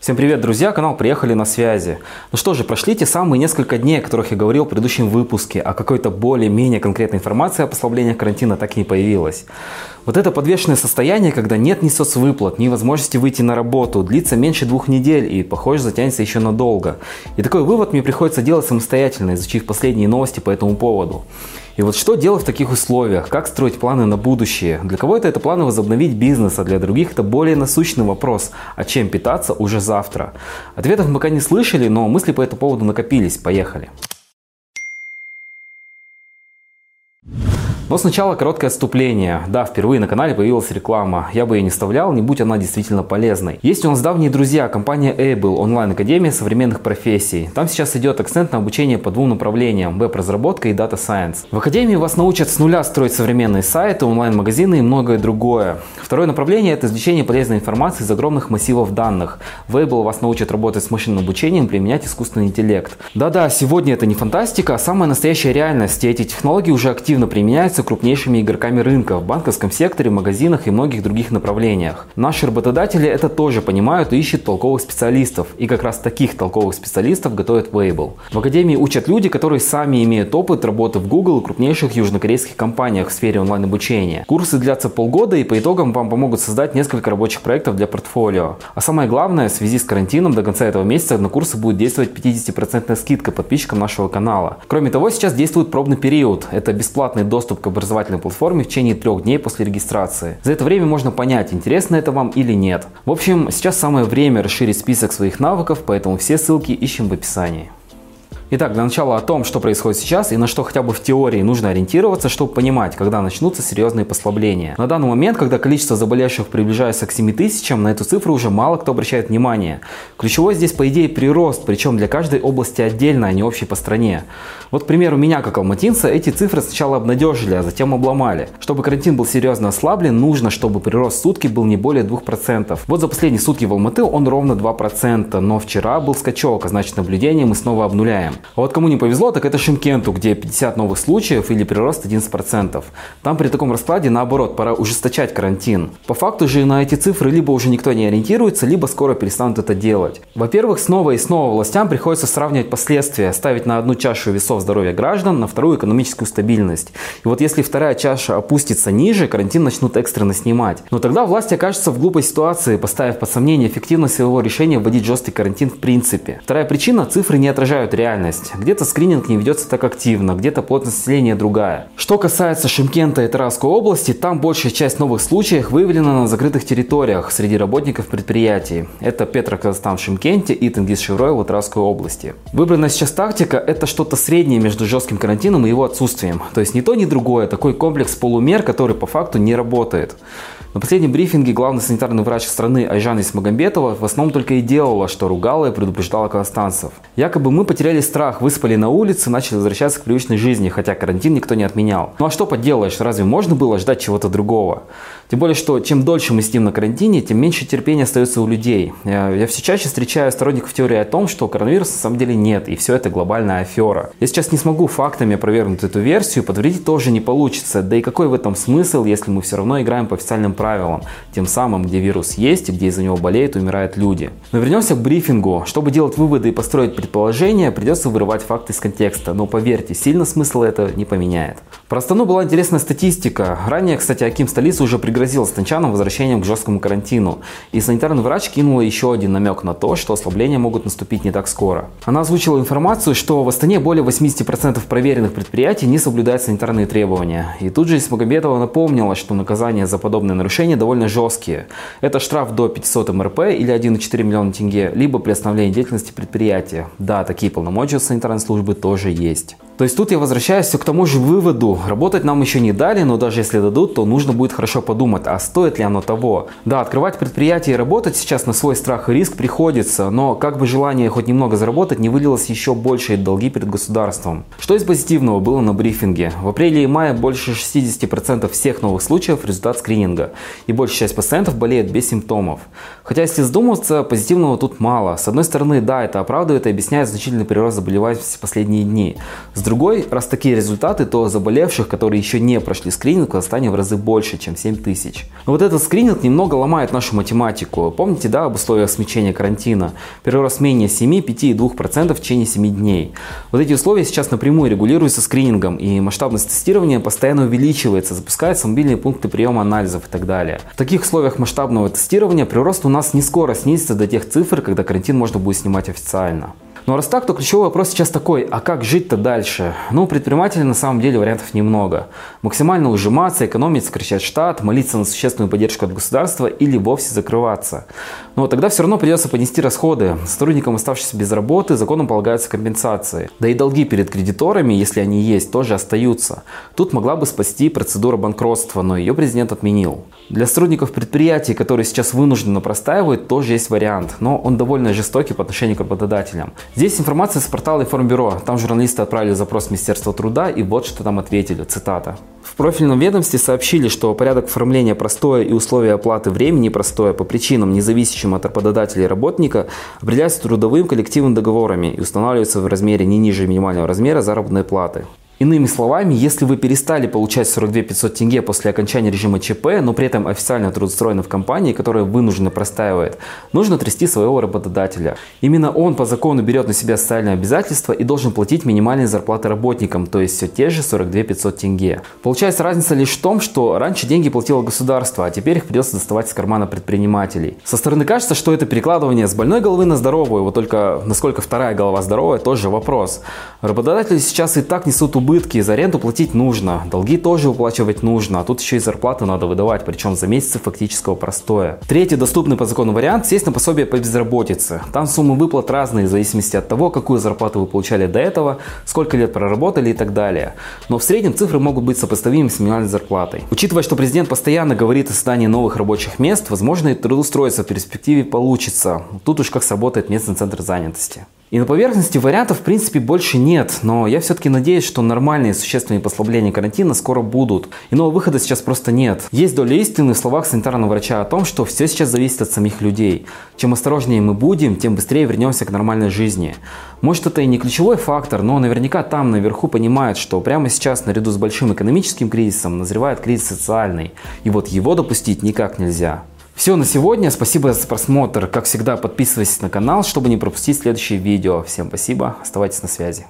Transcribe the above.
Всем привет, друзья! Канал «Приехали на связи». Ну что же, прошли те самые несколько дней, о которых я говорил в предыдущем выпуске, а какой-то более-менее конкретной информации о послаблениях карантина так и не появилось. Вот это подвешенное состояние, когда нет ни соцвыплат, ни возможности выйти на работу, длится меньше двух недель и, похоже, затянется еще надолго. И такой вывод мне приходится делать самостоятельно, изучив последние новости по этому поводу. И вот что делать в таких условиях? Как строить планы на будущее? Для кого-то это планы возобновить бизнес, а для других это более насущный вопрос, а чем питаться уже завтра? Ответов мы пока не слышали, но мысли по этому поводу накопились. Поехали. Но сначала короткое отступление. Да, впервые на канале появилась реклама. Я бы ее не вставлял, не будь она действительно полезной. Есть у нас давние друзья, компания Able, онлайн-академия современных профессий. Там сейчас идет акцент на обучение по двум направлениям – веб-разработка и Data Science. В академии вас научат с нуля строить современные сайты, онлайн-магазины и многое другое. Второе направление – это извлечение полезной информации из огромных массивов данных. В Able вас научат работать с машинным обучением, применять искусственный интеллект. Да-да, сегодня это не фантастика, а самая настоящая реальность. И эти технологии уже активно применяются являются крупнейшими игроками рынка в банковском секторе, магазинах и многих других направлениях. Наши работодатели это тоже понимают и ищут толковых специалистов. И как раз таких толковых специалистов готовят Weibo. В Академии учат люди, которые сами имеют опыт работы в Google и крупнейших южнокорейских компаниях в сфере онлайн-обучения. Курсы длятся полгода и по итогам вам помогут создать несколько рабочих проектов для портфолио. А самое главное, в связи с карантином до конца этого месяца на курсы будет действовать 50% скидка подписчикам нашего канала. Кроме того, сейчас действует пробный период. Это бесплатный доступ к образовательной платформе в течение трех дней после регистрации. За это время можно понять, интересно это вам или нет. В общем, сейчас самое время расширить список своих навыков, поэтому все ссылки ищем в описании. Итак, для начала о том, что происходит сейчас и на что хотя бы в теории нужно ориентироваться, чтобы понимать, когда начнутся серьезные послабления. На данный момент, когда количество заболевших приближается к 7 тысячам, на эту цифру уже мало кто обращает внимание. Ключевой здесь, по идее, прирост, причем для каждой области отдельно, а не общий по стране. Вот, к примеру, меня, как алматинца, эти цифры сначала обнадежили, а затем обломали. Чтобы карантин был серьезно ослаблен, нужно, чтобы прирост в сутки был не более 2%. Вот за последние сутки в Алматы он ровно 2%, но вчера был скачок, а значит наблюдение мы снова обнуляем. А вот кому не повезло, так это Шимкенту, где 50 новых случаев или прирост 11%. Там при таком раскладе наоборот, пора ужесточать карантин. По факту же на эти цифры либо уже никто не ориентируется, либо скоро перестанут это делать. Во-первых, снова и снова властям приходится сравнивать последствия, ставить на одну чашу весов здоровья граждан, на вторую экономическую стабильность. И вот если вторая чаша опустится ниже, карантин начнут экстренно снимать. Но тогда власти окажутся в глупой ситуации, поставив под сомнение эффективность своего решения вводить жесткий карантин в принципе. Вторая причина – цифры не отражают реальность. Где-то скрининг не ведется так активно, где-то плотность населения другая. Что касается Шимкента и Тарасской области, там большая часть новых случаев выявлена на закрытых территориях среди работников предприятий. Это Петроказахстан в Шимкенте и Тенгиз Шеврой в Тарасской области. Выбранная сейчас тактика – это что-то среднее между жестким карантином и его отсутствием. То есть ни то, ни другое, такой комплекс полумер, который по факту не работает. На последнем брифинге главный санитарный врач страны Айжан Исмагамбетова в основном только и делала, что ругала и предупреждала казахстанцев. Якобы мы потеряли страх, выспали на улице, начали возвращаться к привычной жизни, хотя карантин никто не отменял. Ну а что поделаешь, разве можно было ждать чего-то другого? Тем более, что чем дольше мы сидим на карантине, тем меньше терпения остается у людей. Я, я все чаще встречаю сторонников теории о том, что коронавируса на самом деле нет, и все это глобальная афера. Я сейчас не смогу фактами опровергнуть эту версию, подтвердить тоже не получится. Да и какой в этом смысл, если мы все равно играем по официальным правилам, тем самым, где вирус есть и где из-за него болеют и умирают люди. Но вернемся к брифингу. Чтобы делать выводы и построить предположения, придется вырывать факты из контекста. Но поверьте, сильно смысл это не поменяет. Про Астану была интересная статистика. Ранее, кстати, Аким столицы уже пригрозил станчанам возвращением к жесткому карантину. И санитарный врач кинула еще один намек на то, что ослабления могут наступить не так скоро. Она озвучила информацию, что в Астане более 80% проверенных предприятий не соблюдают санитарные требования. И тут же Исмагомбетова напомнила, что наказания за подобные нарушения довольно жесткие. Это штраф до 500 МРП или 1,4 миллиона тенге, либо приостановление деятельности предприятия. Да, такие полномочия санитарной службы тоже есть. То есть тут я возвращаюсь все к тому же выводу. Работать нам еще не дали, но даже если дадут, то нужно будет хорошо подумать, а стоит ли оно того. Да, открывать предприятие и работать сейчас на свой страх и риск приходится, но как бы желание хоть немного заработать не вылилось еще большие долги перед государством. Что из позитивного было на брифинге? В апреле и мае больше 60% всех новых случаев результат скрининга, и большая часть пациентов болеет без симптомов. Хотя если задуматься, позитивного тут мало. С одной стороны, да, это оправдывает и объясняет значительный прирост заболеваемости в последние дни. С другой, раз такие результаты, то заболевших, которые еще не прошли скрининг, в Казахстане в разы больше, чем 7 тысяч. Но вот этот скрининг немного ломает нашу математику. Помните, да, об условиях смягчения карантина? Прирост менее 7, 5 и 2% в течение 7 дней. Вот эти условия сейчас напрямую регулируются скринингом, и масштабность тестирования постоянно увеличивается, запускаются мобильные пункты приема анализов и так далее. В таких условиях масштабного тестирования прирост у нас не скоро снизится до тех цифр, когда карантин можно будет снимать официально. Но раз так, то ключевой вопрос сейчас такой, а как жить-то дальше? Ну, предпринимателей на самом деле вариантов немного. Максимально ужиматься, экономить, сокращать штат, молиться на существенную поддержку от государства или вовсе закрываться. Но тогда все равно придется понести расходы. Сотрудникам, оставшимся без работы, законом полагаются компенсации. Да и долги перед кредиторами, если они есть, тоже остаются. Тут могла бы спасти процедура банкротства, но ее президент отменил. Для сотрудников предприятий, которые сейчас вынужденно простаивают, тоже есть вариант, но он довольно жестокий по отношению к работодателям. Здесь информация с портала Информбюро. Там журналисты отправили запрос в Министерство труда и вот что там ответили. Цитата. В профильном ведомстве сообщили, что порядок оформления простое и условия оплаты времени простое по причинам, независящим от работодателя и работника, определяются трудовым коллективным договорами и устанавливаются в размере не ниже минимального размера заработной платы. Иными словами, если вы перестали получать 42 500 тенге после окончания режима ЧП, но при этом официально трудоустроены в компании, которая вынужденно простаивает, нужно трясти своего работодателя. Именно он по закону берет на себя социальные обязательства и должен платить минимальные зарплаты работникам, то есть все те же 42 500 тенге. Получается разница лишь в том, что раньше деньги платило государство, а теперь их придется доставать из кармана предпринимателей. Со стороны кажется, что это перекладывание с больной головы на здоровую, вот только насколько вторая голова здоровая, тоже вопрос. Работодатели сейчас и так несут убытки убытки, за аренду платить нужно, долги тоже уплачивать нужно, а тут еще и зарплату надо выдавать, причем за месяцы фактического простоя. Третий доступный по закону вариант – сесть на пособие по безработице. Там суммы выплат разные в зависимости от того, какую зарплату вы получали до этого, сколько лет проработали и так далее. Но в среднем цифры могут быть сопоставимы с минимальной зарплатой. Учитывая, что президент постоянно говорит о создании новых рабочих мест, возможно и трудоустроиться в перспективе получится. Тут уж как сработает местный центр занятости. И на поверхности вариантов в принципе больше нет, но я все-таки надеюсь, что нормальные существенные послабления карантина скоро будут. Иного выхода сейчас просто нет. Есть доля истины в словах санитарного врача о том, что все сейчас зависит от самих людей. Чем осторожнее мы будем, тем быстрее вернемся к нормальной жизни. Может это и не ключевой фактор, но наверняка там наверху понимают, что прямо сейчас наряду с большим экономическим кризисом назревает кризис социальный. И вот его допустить никак нельзя. Все на сегодня. Спасибо за просмотр. Как всегда, подписывайтесь на канал, чтобы не пропустить следующие видео. Всем спасибо. Оставайтесь на связи.